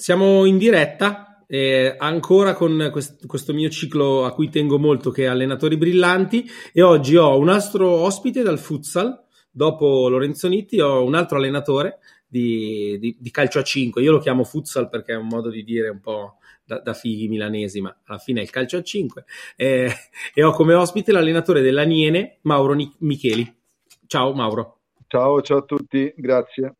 siamo in diretta eh, ancora con quest- questo mio ciclo a cui tengo molto che è Allenatori Brillanti e oggi ho un altro ospite dal futsal, dopo Lorenzo Nitti ho un altro allenatore di, di, di, calcio a 5, io lo chiamo futsal perché è un modo di dire un po' da, da fighi milanesi, ma alla fine è il calcio a 5 eh, e ho come ospite l'allenatore dell'Aniene Mauro Micheli. Ciao Mauro. Ciao, ciao a tutti, grazie.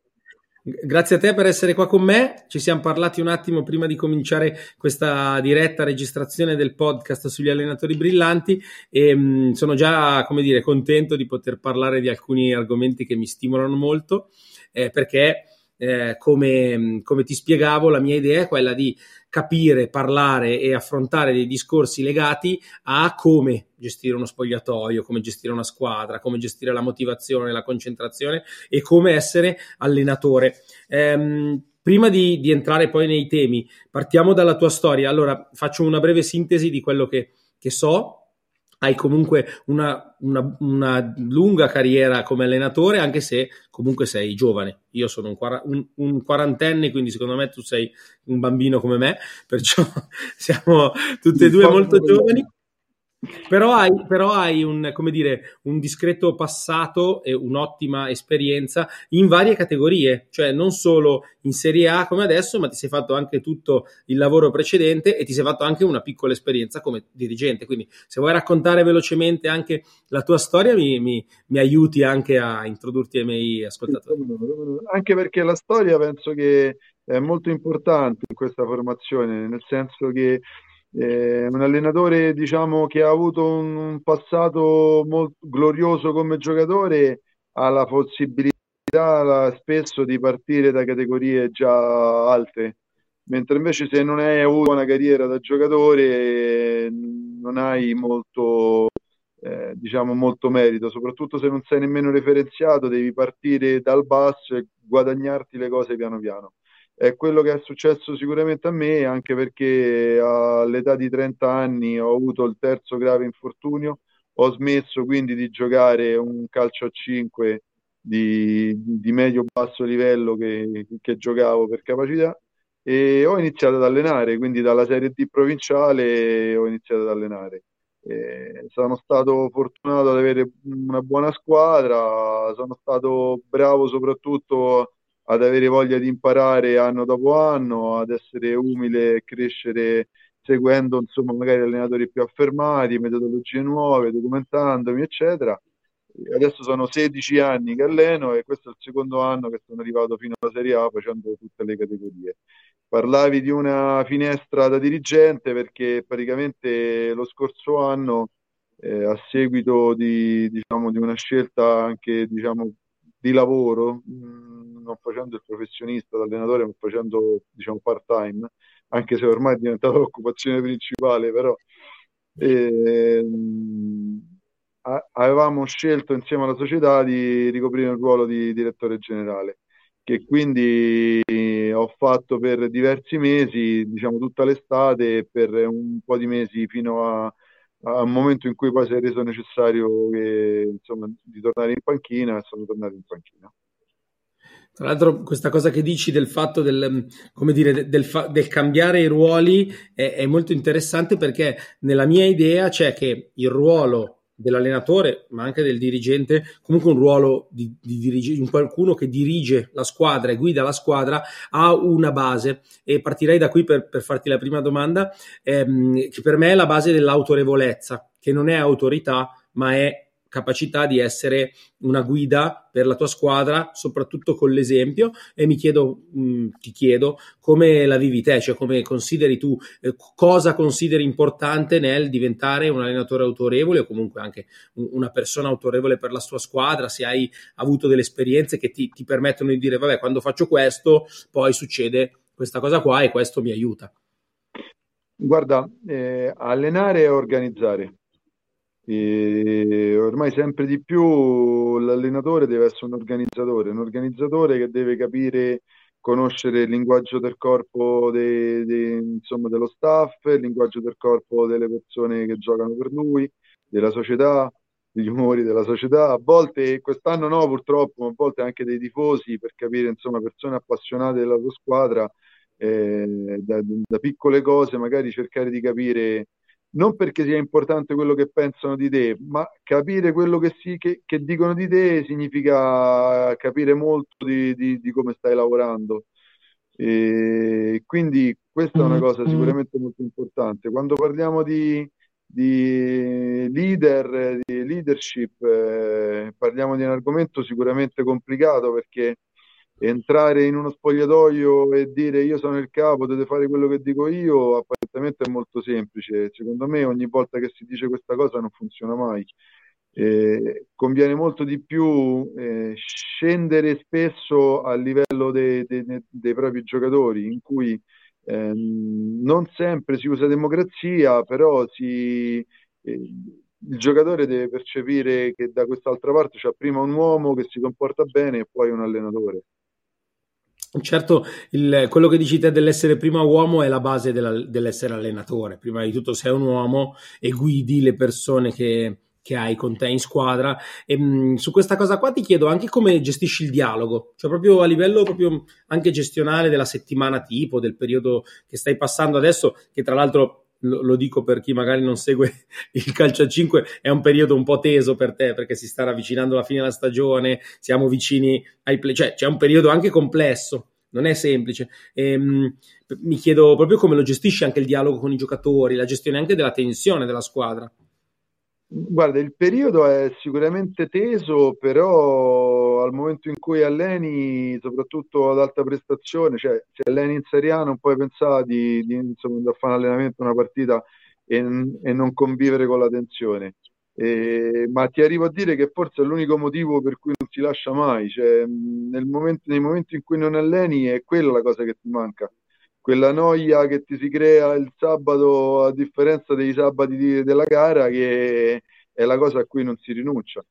Grazie a te per essere qua con me. Ci siamo parlati un attimo prima di cominciare questa diretta registrazione del podcast sugli allenatori brillanti e mh, mm, sono già, come dire, contento di poter parlare di alcuni argomenti che mi stimolano molto eh, perché eh, come, come, ti spiegavo, la mia idea è quella di capire, parlare e affrontare dei discorsi legati a come gestire uno spogliatoio, come gestire una squadra, come gestire la motivazione, la concentrazione e come essere allenatore. Ehm, prima di, di, entrare poi nei temi, partiamo dalla tua storia. Allora, faccio una breve sintesi di quello che, che so hai comunque una, una, una, lunga carriera come allenatore, anche se comunque sei giovane. Io sono un, un, un, quarantenne, quindi secondo me tu sei un bambino come me, perciò siamo tutti e due molto giovani. Però hai, però hai un, dire, un, discreto passato e un'ottima esperienza in varie categorie, cioè non solo in Serie A come adesso, ma ti sei fatto anche tutto il lavoro precedente e ti sei fatto anche una piccola esperienza come dirigente. Quindi, se vuoi raccontare velocemente anche la tua storia, mi, mi, mi aiuti anche a introdurti ai miei ascoltatori. Anche perché la storia penso che è molto importante in questa formazione, nel senso che eh, un allenatore diciamo, che ha avuto un, un passato molto glorioso come giocatore ha la possibilità la, spesso di partire da categorie già alte, mentre invece se non hai avuto una carriera da giocatore non hai molto, eh, diciamo, molto merito, soprattutto se non sei nemmeno referenziato, devi partire dal basso e guadagnarti le cose piano piano è quello che è successo sicuramente a me, anche perché all'età di 30 anni ho avuto il terzo grave infortunio, ho smesso quindi di giocare un calcio a 5 di, di medio-basso livello che, che, giocavo per capacità e ho iniziato ad allenare, quindi dalla Serie D provinciale ho iniziato ad allenare. E sono stato fortunato ad avere una buona squadra, sono stato bravo soprattutto ad avere voglia di imparare anno dopo anno, ad essere umile e crescere seguendo insomma magari allenatori più affermati, metodologie nuove, documentandomi, eccetera. Adesso sono 16 anni che alleno e questo è il secondo anno che sono arrivato fino alla Serie A facendo tutte le categorie. Parlavi di una finestra da dirigente perché praticamente lo scorso anno, eh, a seguito di, diciamo, di, una scelta anche diciamo, di lavoro, mh, non facendo il professionista, l'allenatore, ma facendo diciamo part time, anche se ormai è diventata l'occupazione principale, però eh, avevamo scelto insieme alla società di ricoprire il ruolo di direttore generale, che quindi ho fatto per diversi mesi, diciamo tutta l'estate per un po' di mesi fino a a un momento in cui poi si è reso necessario che, insomma, di tornare in panchina e sono tornato in panchina. Tra l'altro, questa cosa che dici del fatto del, dire, del, fa- del cambiare i ruoli è, è, molto interessante perché nella mia idea c'è che il ruolo dell'allenatore, ma anche del dirigente, comunque un ruolo di, di dirige, qualcuno che dirige la squadra e guida la squadra, ha una base. E partirei da qui per, per farti la prima domanda, ehm, che per me è la base dell'autorevolezza, che non è autorità, ma è capacità di essere una guida per la tua squadra, soprattutto con l'esempio. E mi chiedo, mh, mm, ti chiedo, come la vivi te, cioè come consideri tu, eh, cosa consideri importante nel diventare un allenatore autorevole o comunque anche un, una persona autorevole per la sua squadra, se hai avuto delle esperienze che ti, ti permettono di dire, vabbè, quando faccio questo, poi succede questa cosa qua e questo mi aiuta. Guarda, eh, allenare e organizzare ormai sempre di più l'allenatore deve essere un organizzatore, un organizzatore che deve capire, conoscere il linguaggio del corpo de, de, insomma, dello staff, il linguaggio del corpo delle persone che giocano per lui, della società, degli umori della società. A volte, quest'anno no purtroppo, ma a volte anche dei tifosi per capire, insomma, persone appassionate della tua squadra eh, da, da, piccole cose, magari cercare di capire, non perché sia importante quello che pensano di te, ma capire quello che, si, che, che dicono di te significa capire molto di, di, di come stai lavorando. E quindi questa è una cosa sicuramente molto importante. Quando parliamo di, di leader, di leadership, eh, parliamo di un argomento sicuramente complicato perché entrare in uno spogliatoio e dire io sono il capo, dovete fare quello che dico io, apparentemente è molto semplice. Secondo me ogni volta che si dice questa cosa non funziona mai. Eh, conviene molto di più eh, scendere spesso a livello dei, dei, dei propri giocatori, in cui ehm, non sempre si usa democrazia, però si, eh, il giocatore deve percepire che da quest'altra parte c'è prima un uomo che si comporta bene e poi un allenatore. Certo, il, quello che dici te dell'essere prima uomo è la base della, dell'essere allenatore. Prima di tutto sei un uomo e guidi le persone che, che hai con te in squadra. E, mh, mm, su questa cosa qua ti chiedo anche come gestisci il dialogo, cioè proprio a livello proprio anche gestionale della settimana tipo, del periodo che stai passando adesso, che tra l'altro lo, lo, dico per chi magari non segue il calcio a 5, è un periodo un po' teso per te perché si sta avvicinando la fine della stagione, siamo vicini ai play, cioè c'è un periodo anche complesso, non è semplice. E, mh, mi chiedo proprio come lo gestisci anche il dialogo con i giocatori, la gestione anche della tensione della squadra. Guarda, il periodo è sicuramente teso, però al momento in cui alleni, soprattutto ad alta prestazione, cioè se alleni in Serie A non puoi pensare di, di, insomma, di fare un allenamento, una partita e, e non convivere con la tensione. E, ma ti arrivo a dire che forse è l'unico motivo per cui non si lascia mai, cioè, momento, nei momenti in cui non alleni è quella la cosa che ti manca quella noia che ti si crea il sabato a differenza dei sabati di, della gara che è la cosa a cui non si rinuncia.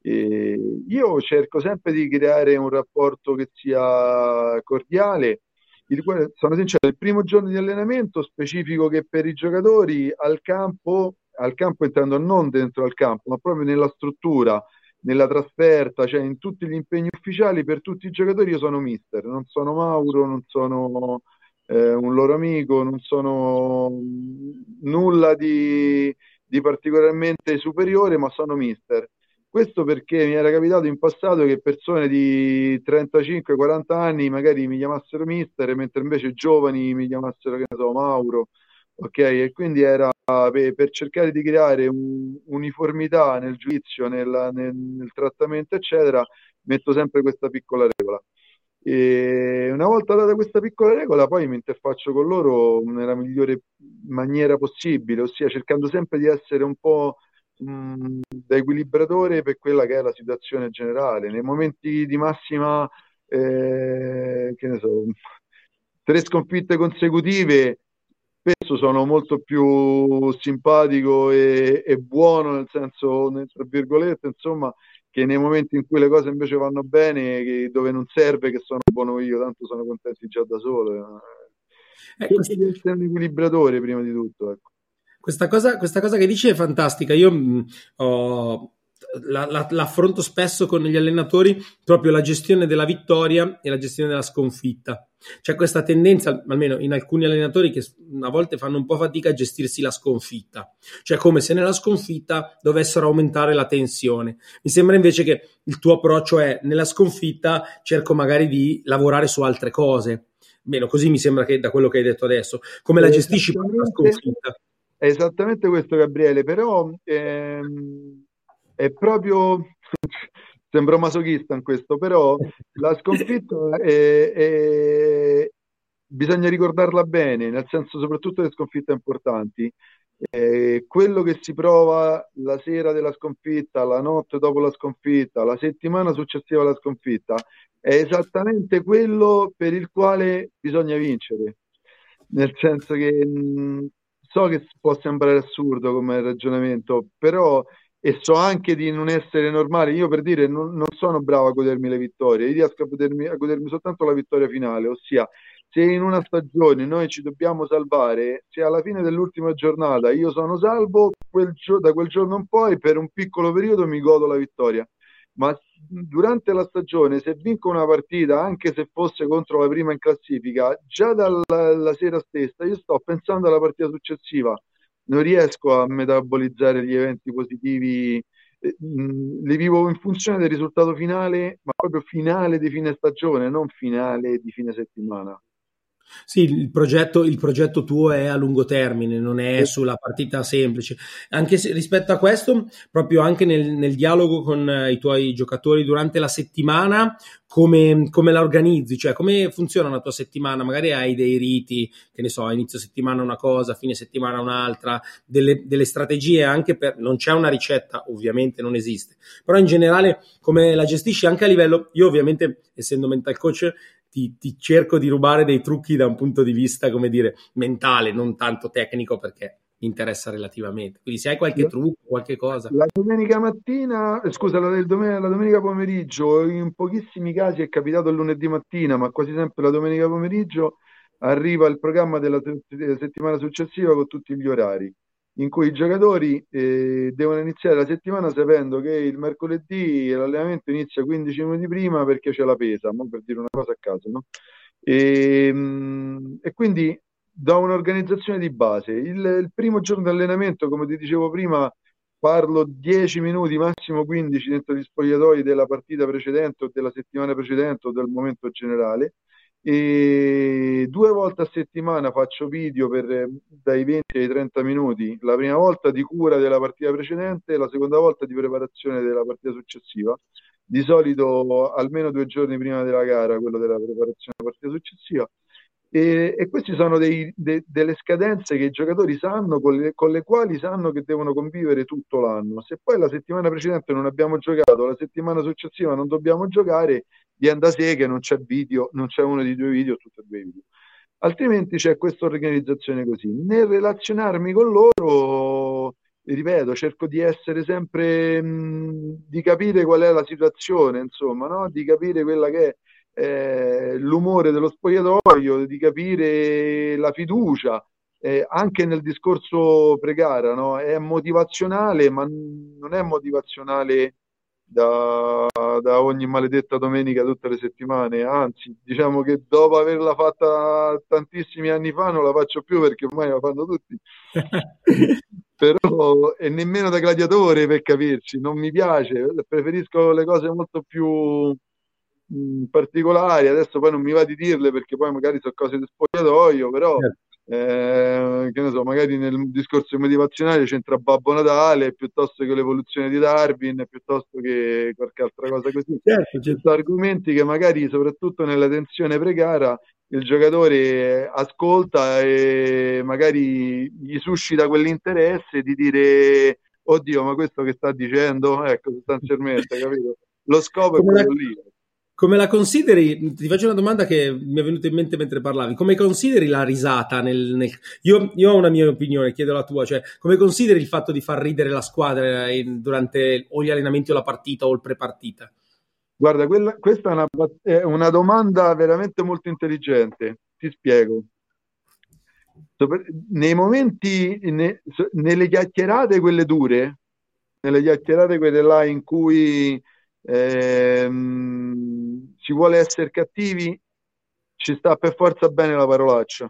E io cerco sempre di creare un rapporto che sia cordiale. Il, sono sincero, il primo giorno di allenamento specifico che per i giocatori al campo, al campo intendo non dentro al campo, ma proprio nella struttura, nella trasferta, cioè in tutti gli impegni ufficiali per tutti i giocatori io sono mister, non sono Mauro, non sono eh, un loro amico, non sono nulla di, di particolarmente superiore, ma sono mister. Questo perché mi era capitato in passato che persone di 35-40 anni magari mi chiamassero mister, mentre invece giovani mi chiamassero, che ne so, Mauro. Ok, e quindi era per, cercare di creare un'uniformità nel giudizio, nel, nel, nel trattamento, eccetera, metto sempre questa piccola regola. E una volta data questa piccola regola, poi mi interfaccio con loro nella migliore maniera possibile, ossia cercando sempre di essere un po' mh, da equilibratore per quella che è la situazione generale. Nei momenti di massima, eh, che ne so, tre sconfitte consecutive, spesso sono molto più simpatico e, e buono, nel senso, tra virgolette, insomma, che nei momenti in cui le cose invece vanno bene, che, dove non serve che sono buono io, tanto sono contenti già da solo. Eh, questo... Devi essere un equilibratore prima di tutto. Ecco. Questa, cosa, questa cosa che dici è fantastica. Io mh, mm, ho la, la, l'affronto spesso con gli allenatori proprio la gestione della vittoria e la gestione della sconfitta. C'è questa tendenza, almeno in alcuni allenatori, che a volte fanno un po' fatica a gestirsi la sconfitta, cioè come se nella sconfitta dovessero aumentare la tensione. Mi sembra invece che il tuo approccio è nella sconfitta cerco magari di lavorare su altre cose. Meno così mi sembra che da quello che hai detto adesso, come la gestisci la sconfitta? È esattamente questo, Gabriele, però ehm è proprio sembro masochista in questo, però la sconfitta è, è, bisogna ricordarla bene, nel senso soprattutto le sconfitte importanti. Eh, quello che si prova la sera della sconfitta, la notte dopo la sconfitta, la settimana successiva alla sconfitta, è esattamente quello per il quale bisogna vincere. Nel senso che mh, so che può sembrare assurdo come ragionamento, però e so anche di non essere normale. Io per dire non, non sono bravo a godermi le vittorie, io riesco a, potermi, a godermi soltanto la vittoria finale, ossia se in una stagione noi ci dobbiamo salvare, se alla fine dell'ultima giornata io sono salvo, quel da quel giorno in poi per un piccolo periodo mi godo la vittoria. ma durante la stagione, se vinco una partita, anche se fosse contro la prima in classifica, già dalla sera stessa io sto pensando alla partita successiva, non riesco a metabolizzare gli eventi positivi, eh, li vivo in funzione del risultato finale, ma proprio finale di fine stagione, non finale di fine settimana. Sì, il progetto, il progetto, tuo è a lungo termine, non è sulla partita semplice. Anche se, rispetto a questo, proprio anche nel, nel dialogo con eh, i tuoi giocatori durante la settimana, come, come, la organizzi? Cioè, come funziona la tua settimana? Magari hai dei riti, che ne so, inizio settimana una cosa, fine settimana un'altra, delle, delle strategie anche per... Non c'è una ricetta, ovviamente non esiste, però in generale come la gestisci anche a livello... Io ovviamente, essendo mental coach, ti, ti, cerco di rubare dei trucchi da un punto di vista, come dire, mentale, non tanto tecnico perché mi interessa relativamente. Quindi se hai qualche trucco, qualche cosa. La domenica mattina, scusa, la, domenica, la domenica pomeriggio, in pochissimi casi è capitato il lunedì mattina, ma quasi sempre la domenica pomeriggio arriva il programma della settimana successiva con tutti gli orari in cui i giocatori eh, devono iniziare la settimana sapendo che il mercoledì l'allenamento inizia 15 minuti prima perché c'è la pesa, per dire una cosa a caso, no? e, ehm, e, quindi da un'organizzazione di base. Il, il primo giorno di allenamento, come ti dicevo prima, parlo 10 minuti, massimo 15 dentro gli spogliatoi della partita precedente o della settimana precedente o del momento generale e due volte a settimana faccio video per dai 20 ai 30 minuti, la prima volta di cura della partita precedente la seconda volta di preparazione della partita successiva. Di solito almeno due giorni prima della gara, quello della preparazione della partita successiva. E, e queste sono dei, de, delle scadenze che i giocatori sanno, con le, con le, quali sanno che devono convivere tutto l'anno. Se poi la settimana precedente non abbiamo giocato, la settimana successiva non dobbiamo giocare, sé che non c'è video, non c'è uno di due video, tutti e due video. Altrimenti c'è questa organizzazione così. Nel relazionarmi con loro, ripeto, cerco di essere sempre, mh, di capire qual è la situazione, insomma, no? di capire quella che è eh, l'umore dello spogliatoio, di capire la fiducia. Eh, anche nel discorso pregara, no? è motivazionale, ma non è motivazionale da, da, ogni maledetta domenica tutte le settimane, anzi diciamo che dopo averla fatta tantissimi anni fa non la faccio più perché ormai la fanno tutti, però e nemmeno da gladiatore per capirci, non mi piace, preferisco le cose molto più mh, particolari, adesso poi non mi va di dirle perché poi magari sono cose di spogliatoio, però... Certo eh, che ne so, magari nel discorso motivazionale c'entra Babbo Natale piuttosto che l'evoluzione di Darwin, piuttosto che qualche altra cosa così. Certo, certo. argomenti che magari, soprattutto nella tensione pregara, il giocatore ascolta e magari gli suscita quell'interesse di dire oddio, ma questo che sta dicendo, ecco, sostanzialmente, capito? Lo scopo è quello lì. Come la consideri? Ti faccio una domanda che mi è venuta in mente mentre parlavi. Come consideri la risata? Nel, nel... Io, io, ho una mia opinione, chiedo la tua. Cioè, come consideri il fatto di far ridere la squadra in, durante o gli allenamenti o la partita o il pre-partita? Guarda, quella, questa è una, è una domanda veramente molto intelligente. Ti spiego. Nei momenti, ne, nelle chiacchierate quelle dure, nelle chiacchierate quelle là in cui ehm, si vuole essere cattivi, ci sta per forza bene la parolaccia.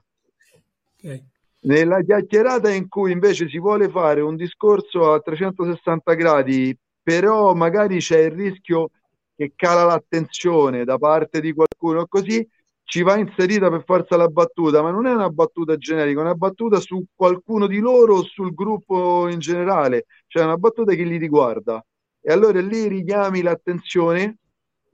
Okay. Nella chiacchierata in cui invece si vuole fare un discorso a 360 gradi, però magari c'è il rischio che cala l'attenzione da parte di qualcuno, così ci va inserita per forza la battuta, ma non è una battuta generica, è una battuta su qualcuno di loro o sul gruppo in generale, cioè una battuta che li riguarda e allora lì richiami l'attenzione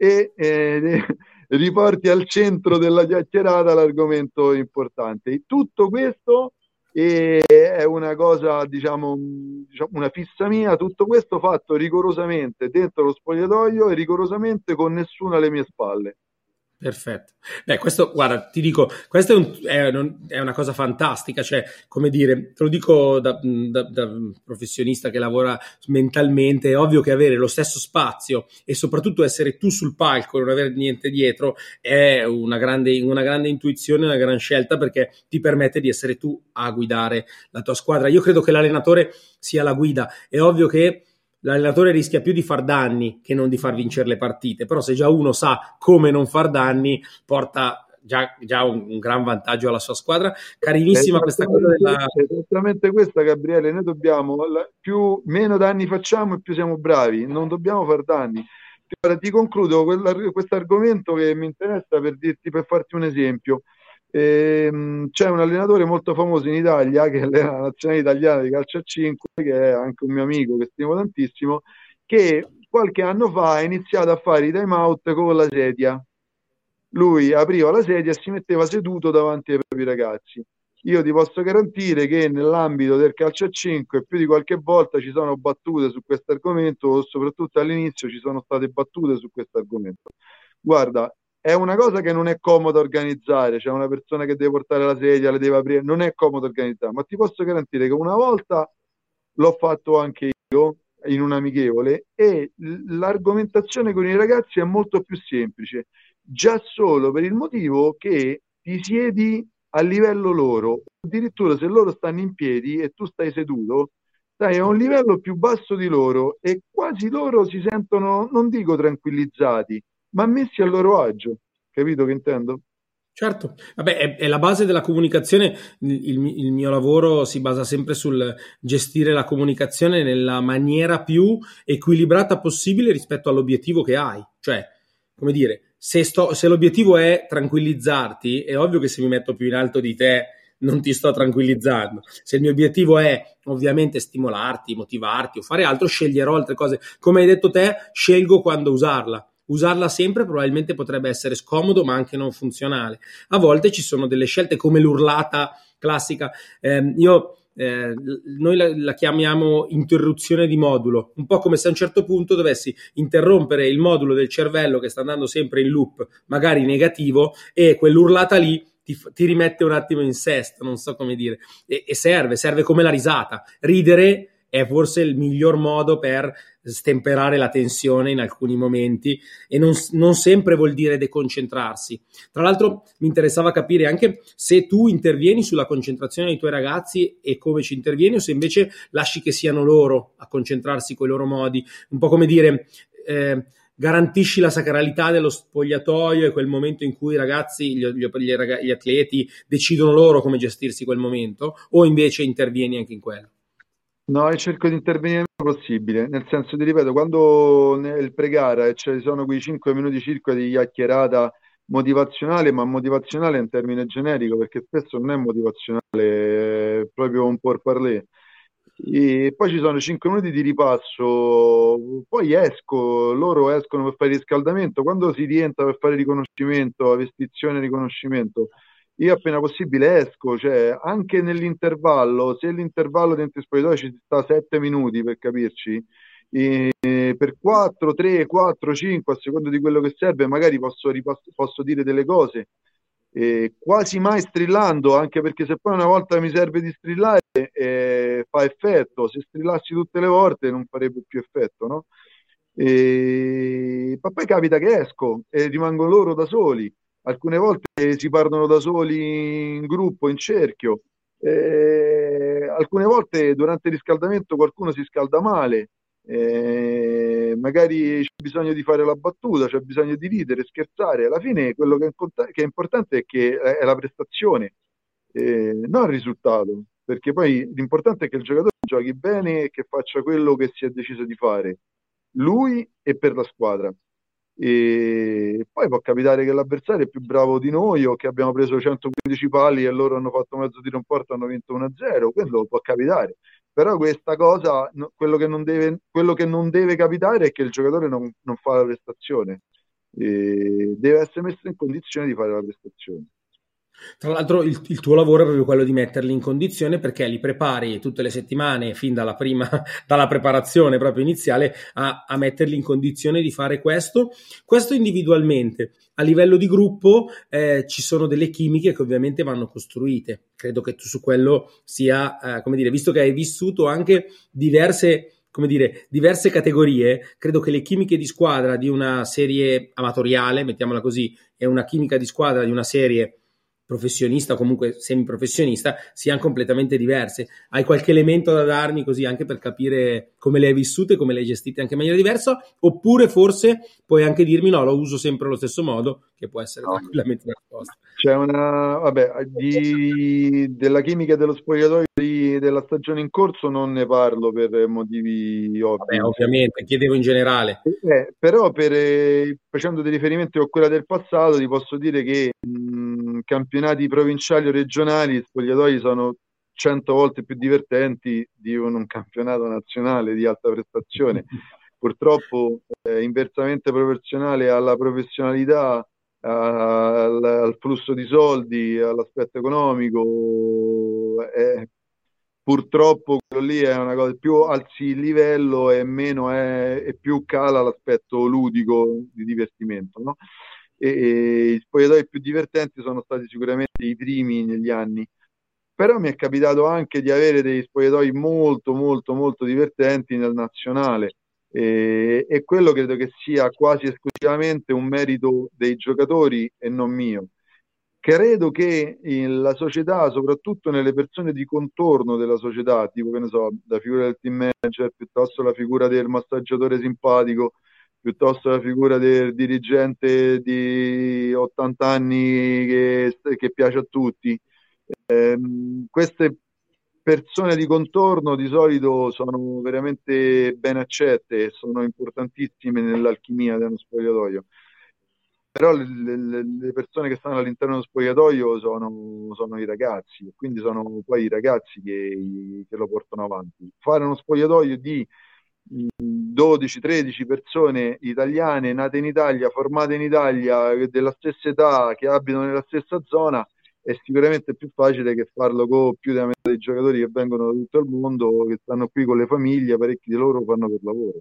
e eh, riporti al centro della chiacchierata l'argomento importante. Tutto questo è una cosa, diciamo, diciamo, una fissa mia, tutto questo fatto rigorosamente dentro lo spogliatoio e rigorosamente con nessuno alle mie spalle. Perfetto. Beh, questo, guarda, ti dico, questa è, un, è, è, una cosa fantastica, cioè, come dire, te lo dico da, da, da, professionista che lavora mentalmente, è ovvio che avere lo stesso spazio e soprattutto essere tu sul palco e non avere niente dietro è una grande, una grande intuizione, una gran scelta perché ti permette di essere tu a guidare la tua squadra. Io credo che l'allenatore sia la guida, è ovvio che l'allenatore rischia più di far danni che non di far vincere le partite, però se già uno sa come non far danni, porta già, già un, un, gran vantaggio alla sua squadra. Carinissima questa cosa della... Esattamente questa, Gabriele, noi dobbiamo, più meno danni facciamo e più siamo bravi, non dobbiamo far danni. Ora ti concludo questo argomento che mi interessa per dirti, per farti un esempio. Ehm, c'è un allenatore molto famoso in Italia che è la nazionale italiana di calcio a 5, che è anche un mio amico che stimo tantissimo, che qualche anno fa ha iniziato a fare i time out con la sedia. Lui apriva la sedia e si metteva seduto davanti ai propri ragazzi. Io ti posso garantire che nell'ambito del calcio a 5 più di qualche volta ci sono battute su questo argomento, o soprattutto all'inizio ci sono state battute su questo argomento. Guarda, è una cosa che non è comoda organizzare, c'è cioè una persona che deve portare la sedia, le deve aprire, non è comodo organizzare, ma ti posso garantire che una volta l'ho fatto anche io in un amichevole e l'argomentazione con i ragazzi è molto più semplice, già solo per il motivo che ti siedi a livello loro, addirittura se loro stanno in piedi e tu stai seduto, stai a un livello più basso di loro e quasi loro si sentono, non dico tranquillizzati, ma messi a loro agio. Capito che intendo? Certo, vabbè, è, è, la base della comunicazione. Il, il, mio lavoro si basa sempre sul gestire la comunicazione nella maniera più equilibrata possibile rispetto all'obiettivo che hai. Cioè, come dire, se, sto, se l'obiettivo è tranquillizzarti, è ovvio che se mi metto più in alto di te non ti sto tranquillizzando. Se il mio obiettivo è ovviamente stimolarti, motivarti o fare altro, sceglierò altre cose. Come hai detto te, scelgo quando usarla usarla sempre probabilmente potrebbe essere scomodo ma anche non funzionale. A volte ci sono delle scelte come l'urlata classica. Eh, io eh, noi la, la, chiamiamo interruzione di modulo, un po' come se a un certo punto dovessi interrompere il modulo del cervello che sta andando sempre in loop, magari negativo, e quell'urlata lì ti, ti rimette un attimo in sesto, non so come dire, e, e serve, serve come la risata. Ridere è forse il miglior modo per stemperare la tensione in alcuni momenti e non, non, sempre vuol dire deconcentrarsi. Tra l'altro mi interessava capire anche se tu intervieni sulla concentrazione dei tuoi ragazzi e come ci intervieni o se invece lasci che siano loro a concentrarsi con i loro modi, un po' come dire... Eh, garantisci la sacralità dello spogliatoio e quel momento in cui i ragazzi, gli, gli, gli, atleti decidono loro come gestirsi quel momento, o invece intervieni anche in quello? No, io cerco di intervenire il meno possibile, nel senso di ripeto, quando nel pregara e ci sono quei 5 minuti circa di chiacchierata motivazionale, ma motivazionale è un termine generico perché spesso non è motivazionale, è proprio un por parler. E poi ci sono 5 minuti di ripasso, poi esco, loro escono per fare riscaldamento, quando si rientra per fare riconoscimento, vestizione e riconoscimento, io appena possibile esco, cioè anche nell'intervallo, se l'intervallo dentro spogliatoio ci sta 7 minuti per capirci, eh, per 4, 3, 4, 5, a seconda di quello che serve, magari posso, ripass- posso dire delle cose, eh, quasi mai strillando, anche perché se poi una volta mi serve di strillare eh, fa effetto, se strillassi tutte le volte non farebbe più effetto, no? E... Ma poi capita che esco e rimango loro da soli alcune volte si partono da soli in gruppo, in cerchio, eh, alcune volte durante il riscaldamento qualcuno si scalda male, eh, magari c'è bisogno di fare la battuta, c'è bisogno di ridere, scherzare. Alla fine quello che è importante è che è la prestazione, eh, non il risultato, perché poi l'importante è che il giocatore giochi bene e che faccia quello che si è deciso di fare, lui e per la squadra. E poi può capitare che l'avversario è più bravo di noi o che abbiamo preso 115 pali e loro hanno fatto mezzo tiro in porta e hanno vinto 1-0, quello può capitare. Però questa cosa, quello che non deve, che non deve capitare è che il giocatore non, non fa la prestazione, e deve essere messo in condizione di fare la prestazione. Tra l'altro il, il, tuo lavoro è proprio quello di metterli in condizione perché li prepari tutte le settimane, fin dalla prima, dalla preparazione proprio iniziale, a, a metterli in condizione di fare questo. Questo individualmente. A livello di gruppo eh, ci sono delle chimiche che ovviamente vanno costruite. Credo che tu su quello sia, eh, come dire, visto che hai vissuto anche diverse come dire, diverse categorie, credo che le chimiche di squadra di una serie amatoriale, mettiamola così, e una chimica di squadra di una serie professionista o comunque semiprofessionista siano completamente diverse. Hai qualche elemento da darmi così anche per capire come le hai vissute, come le hai gestite anche in maniera diversa, oppure forse puoi anche dirmi no, lo uso sempre allo stesso modo, che può essere no. tranquillamente una risposta. C'è una, vabbè, di, della chimica dello spogliatoio di, della stagione in corso non ne parlo per motivi ovvi. Vabbè, ovviamente, chiedevo in generale. Eh, però per, eh, facendo dei riferimenti a quella del passato ti posso dire che mh, campionati provinciali o regionali, gli spogliatoi sono cento volte più divertenti di un, un campionato nazionale di alta prestazione. Purtroppo eh, inversamente proporzionale alla professionalità al, al, flusso di soldi, all'aspetto economico. Eh, purtroppo quello lì è una cosa più alzi il livello e meno è, e più cala l'aspetto ludico di divertimento. No? E, e, I spogliatoi più divertenti sono stati sicuramente i primi negli anni. Però mi è capitato anche di avere dei spogliatoi molto, molto, molto divertenti nel nazionale e, e quello credo che sia quasi esclusivamente un merito dei giocatori e non mio. Credo che la società, soprattutto nelle persone di contorno della società, tipo che ne so, la figura del team manager, piuttosto la figura del massaggiatore simpatico, piuttosto la figura del dirigente di 80 anni che, che piace a tutti. Eh, queste persone di contorno di solito sono veramente ben accette e sono importantissime nell'alchimia dello spogliatoio. Però le, le, le, persone che stanno all'interno dello spogliatoio sono, sono i ragazzi quindi sono poi i ragazzi che, che lo portano avanti. Fare uno spogliatoio di 12-13 persone italiane nate in Italia, formate in Italia, della stessa età, che abitano nella stessa zona, è sicuramente più facile che farlo con più della metà dei giocatori che vengono da tutto il mondo, che stanno qui con le famiglie, parecchi di loro fanno per lavoro.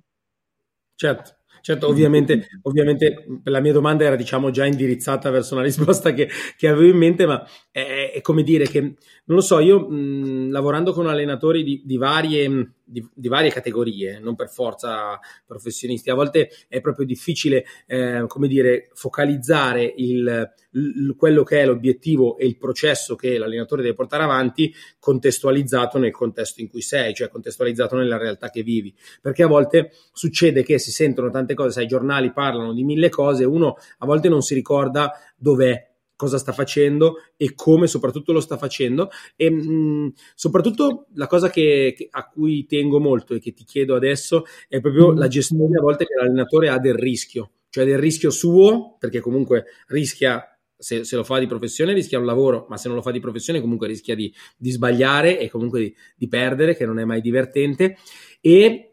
Certo. Certo, ovviamente, ovviamente la mia domanda era diciamo già indirizzata verso una risposta che, che avevo in mente, ma è, è, come dire che, non lo so, io mh, lavorando con allenatori di, di varie di, di, varie categorie, non per forza professionisti. A volte è proprio difficile, eh, come dire, focalizzare il, il, quello che è l'obiettivo e il processo che l'allenatore deve portare avanti contestualizzato nel contesto in cui sei, cioè contestualizzato nella realtà che vivi. Perché a volte succede che si sentono tante cose, sai, i giornali parlano di mille cose, uno a volte non si ricorda dov'è cosa sta facendo e come soprattutto lo sta facendo e mh, mm, soprattutto la cosa che, che, a cui tengo molto e che ti chiedo adesso è proprio la gestione a volte che l'allenatore ha del rischio, cioè del rischio suo, perché comunque rischia se, se, lo fa di professione rischia un lavoro, ma se non lo fa di professione comunque rischia di, di sbagliare e comunque di, di, perdere, che non è mai divertente. E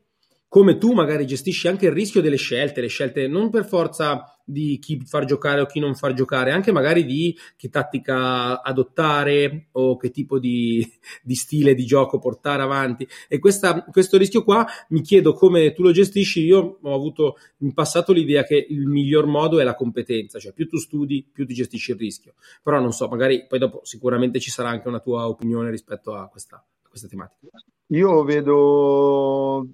come tu magari gestisci anche il rischio delle scelte, le scelte non per forza di chi far giocare o chi non far giocare, anche magari di che tattica adottare o che tipo di, di stile di gioco portare avanti. E questa, questo rischio qua mi chiedo come tu lo gestisci. Io ho avuto in passato l'idea che il miglior modo è la competenza, cioè più tu studi, più ti gestisci il rischio. Però non so, magari poi dopo sicuramente ci sarà anche una tua opinione rispetto a questa, a questa tematica. Io vedo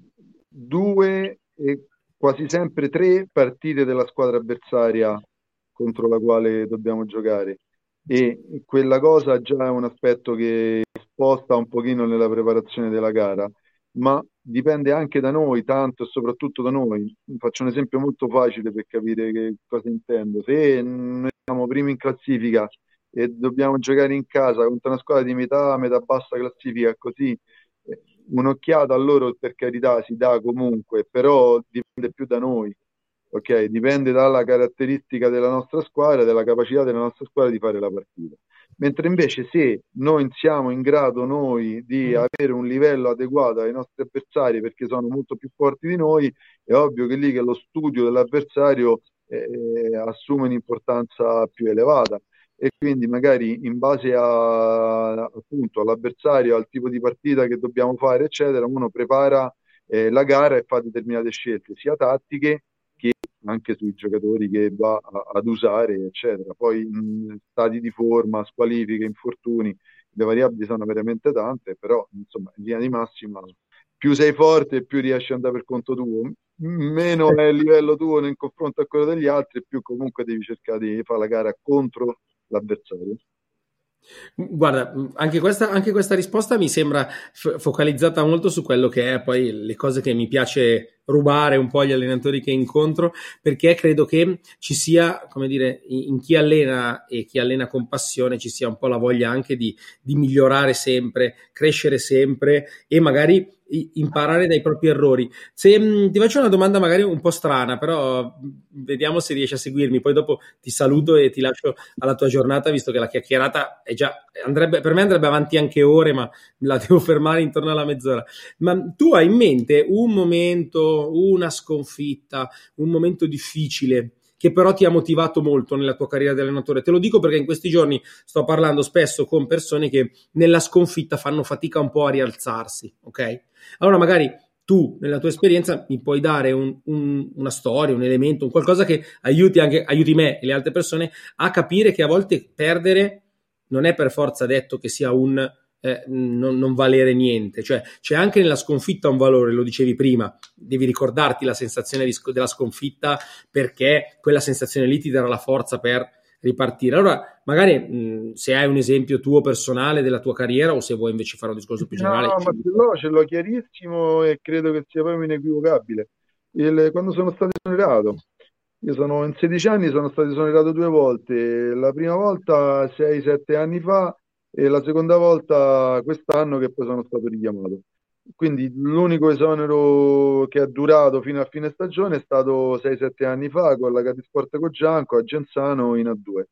due e quasi sempre tre partite della squadra avversaria contro la quale dobbiamo giocare e quella cosa già è un aspetto che sposta un pochino nella preparazione della gara, ma dipende anche da noi, tanto e soprattutto da noi. Faccio un esempio molto facile per capire che cosa intendo. Se noi siamo primi in classifica e dobbiamo giocare in casa contro una squadra di metà, metà bassa classifica, così un'occhiata a loro per carità si dà comunque, però dipende più da noi, ok? Dipende dalla caratteristica della nostra squadra, dalla capacità della nostra squadra di fare la partita. Mentre invece se noi siamo in grado noi di mm. avere un livello adeguato ai nostri avversari perché sono molto più forti di noi, è ovvio che lì che lo studio dell'avversario eh, assume un'importanza più elevata e quindi magari in base a, appunto all'avversario, al tipo di partita che dobbiamo fare, eccetera, uno prepara eh, la gara e fa determinate scelte, sia tattiche che anche sui giocatori che va a, ad usare, eccetera. Poi in stati di forma, squalifiche, infortuni, le variabili sono veramente tante, però insomma in linea di massima più sei forte più riesci ad andare per conto tuo, meno è il livello tuo nel confronto a quello degli altri, più comunque devi cercare di fare la gara contro l'avversario. Guarda, anche questa, anche questa, risposta mi sembra f- focalizzata molto su quello che è poi le cose che mi piace rubare un po' agli allenatori che incontro, perché credo che ci sia, come dire, in chi allena e chi allena con passione, ci sia un po' la voglia anche di, di migliorare sempre, crescere sempre e magari imparare dai propri errori. Se mm, ti faccio una domanda magari un po' strana, però mm, vediamo se riesci a seguirmi. Poi dopo ti saluto e ti lascio alla tua giornata, visto che la chiacchierata è già andrebbe, per me andrebbe avanti anche ore, ma la devo fermare intorno alla mezz'ora. Ma tu hai in mente un momento, una sconfitta, un momento difficile che però ti ha motivato molto nella tua carriera di allenatore. Te lo dico perché in questi giorni sto parlando spesso con persone che nella sconfitta fanno fatica un po' a rialzarsi, ok? Allora magari tu nella tua esperienza mi puoi dare un, un, una storia, un elemento, un qualcosa che aiuti anche aiuti me e le altre persone a capire che a volte perdere non è per forza detto che sia un eh, non, non, valere niente, cioè c'è anche nella sconfitta un valore, lo dicevi prima, devi ricordarti la sensazione di, della sconfitta perché quella sensazione lì ti darà la forza per ripartire. Allora, magari mh, se hai un esempio tuo personale della tua carriera o se vuoi invece fare un discorso più generale. No, ma ce l'ho, ce l'ho chiarissimo e credo che sia proprio inequivocabile. Il, quando sono stato esonerato, io sono in 16 anni, sono stato esonerato due volte. La prima volta 6-7 anni fa e la seconda volta quest'anno che poi sono stato richiamato. Quindi l'unico esonero che ha durato fino a fine stagione è stato 6-7 anni fa con la Catisport Coggianco a Genzano in A2.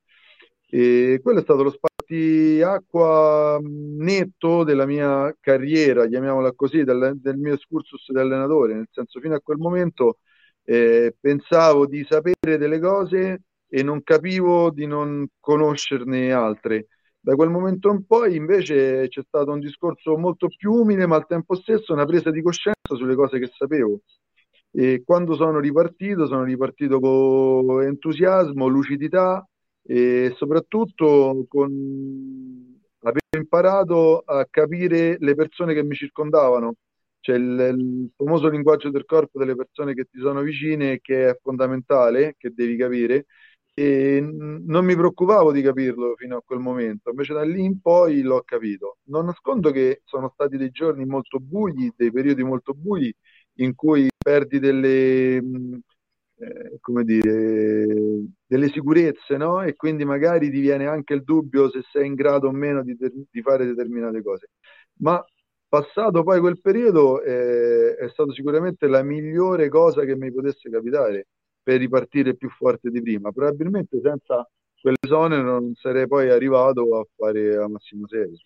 E quello è stato lo spartiacqua netto della mia carriera, chiamiamola così, del, del mio excursus di allenatore, nel senso fino a quel momento eh, pensavo di sapere delle cose e non capivo di non conoscerne altre. Da quel momento in poi invece c'è stato un discorso molto più umile, ma al tempo stesso una presa di coscienza sulle cose che sapevo. E quando sono ripartito, sono ripartito con entusiasmo, lucidità e soprattutto con aver imparato a capire le persone che mi circondavano. C'è il, il famoso linguaggio del corpo delle persone che ti sono vicine che è fondamentale, che devi capire e non mi preoccupavo di capirlo fino a quel momento, invece da lì in poi l'ho capito. Non nascondo che sono stati dei giorni molto bui, dei periodi molto bui in cui perdi delle, eh, come dire, delle sicurezze, no? E quindi magari ti viene anche il dubbio se sei in grado o meno di, di fare determinate cose. Ma passato poi quel periodo eh, è stato sicuramente la migliore cosa che mi potesse capitare per ripartire più forte di prima. Probabilmente senza quelle zone non sarei poi arrivato a fare a massimo 6.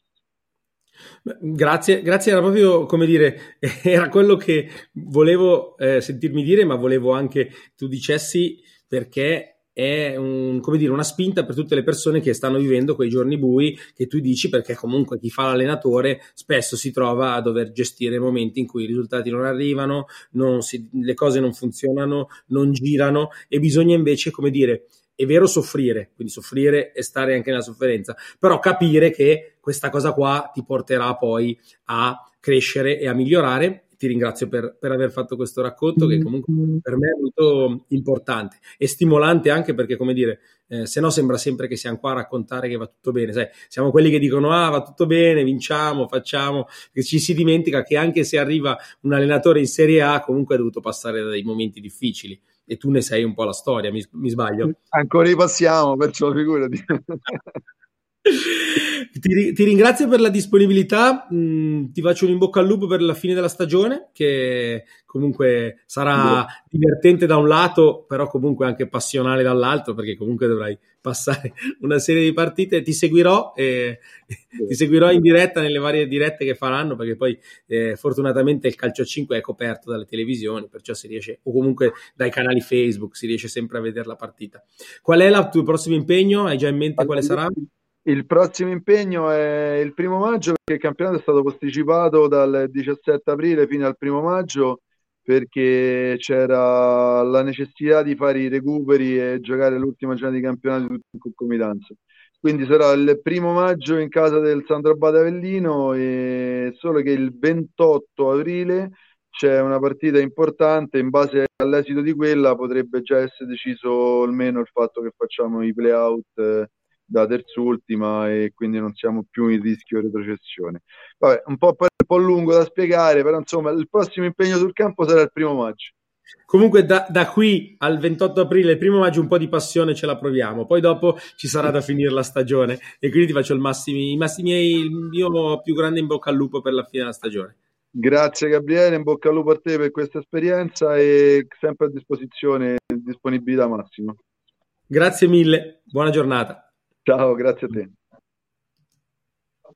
Grazie, grazie, era proprio come dire, era quello che volevo eh, sentirmi dire, ma volevo anche tu dicessi perché è un, dire, una spinta per tutte le persone che stanno vivendo quei giorni bui che tu dici perché comunque chi fa l'allenatore spesso si trova a dover gestire momenti in cui i risultati non arrivano, non si, le cose non funzionano, non girano e bisogna invece, come dire, è vero soffrire, quindi soffrire e stare anche nella sofferenza, però capire che questa cosa qua ti porterà poi a crescere e a migliorare ti ringrazio per, per, aver fatto questo racconto che comunque per me è molto importante e stimolante anche perché, come dire, eh, se no sembra sempre che siamo qua a raccontare che va tutto bene, sai, siamo quelli che dicono ah va tutto bene, vinciamo, facciamo, che ci si dimentica che anche se arriva un allenatore in Serie A comunque ha dovuto passare dai momenti difficili e tu ne sei un po' la storia, mi, mi sbaglio? Ancora li passiamo, perciò figurati. Ti, ti, ringrazio per la disponibilità, mm, ti faccio un in bocca al lupo per la fine della stagione, che comunque sarà divertente da un lato, però comunque anche passionale dall'altro, perché comunque dovrai passare una serie di partite. Ti seguirò, e, sì. ti seguirò in diretta nelle varie dirette che faranno, perché poi eh, fortunatamente il calcio 5 è coperto dalle televisioni, perciò si riesce, o comunque dai canali Facebook, si riesce sempre a vedere la partita. Qual è il tuo prossimo impegno? Hai già in mente quale sarà? Il prossimo impegno è il primo maggio perché il campionato è stato posticipato dal 17 aprile fino al primo maggio perché c'era la necessità di fare i recuperi e giocare l'ultima giornata di campionato in concomitanza. Quindi sarà il primo maggio in casa del Sandro Abate Avellino, e solo che il 28 aprile c'è una partita importante, in base all'esito di quella potrebbe già essere deciso almeno il fatto che facciamo i playout da terzultima e quindi non siamo più in rischio retrocessione. Vabbè, un po', un po' lungo da spiegare, però insomma il prossimo impegno sul campo sarà il primo maggio. Comunque da, da, qui al 28 aprile, il primo maggio, un po' di passione ce la proviamo, poi dopo ci sarà da finire la stagione e quindi ti faccio il massimi, i massimi, il mio più grande in bocca al lupo per la fine della stagione. Grazie Gabriele, in bocca al lupo a te per questa esperienza e sempre a disposizione, disponibilità massima. Grazie mille, buona giornata. Ciao, grazie a te.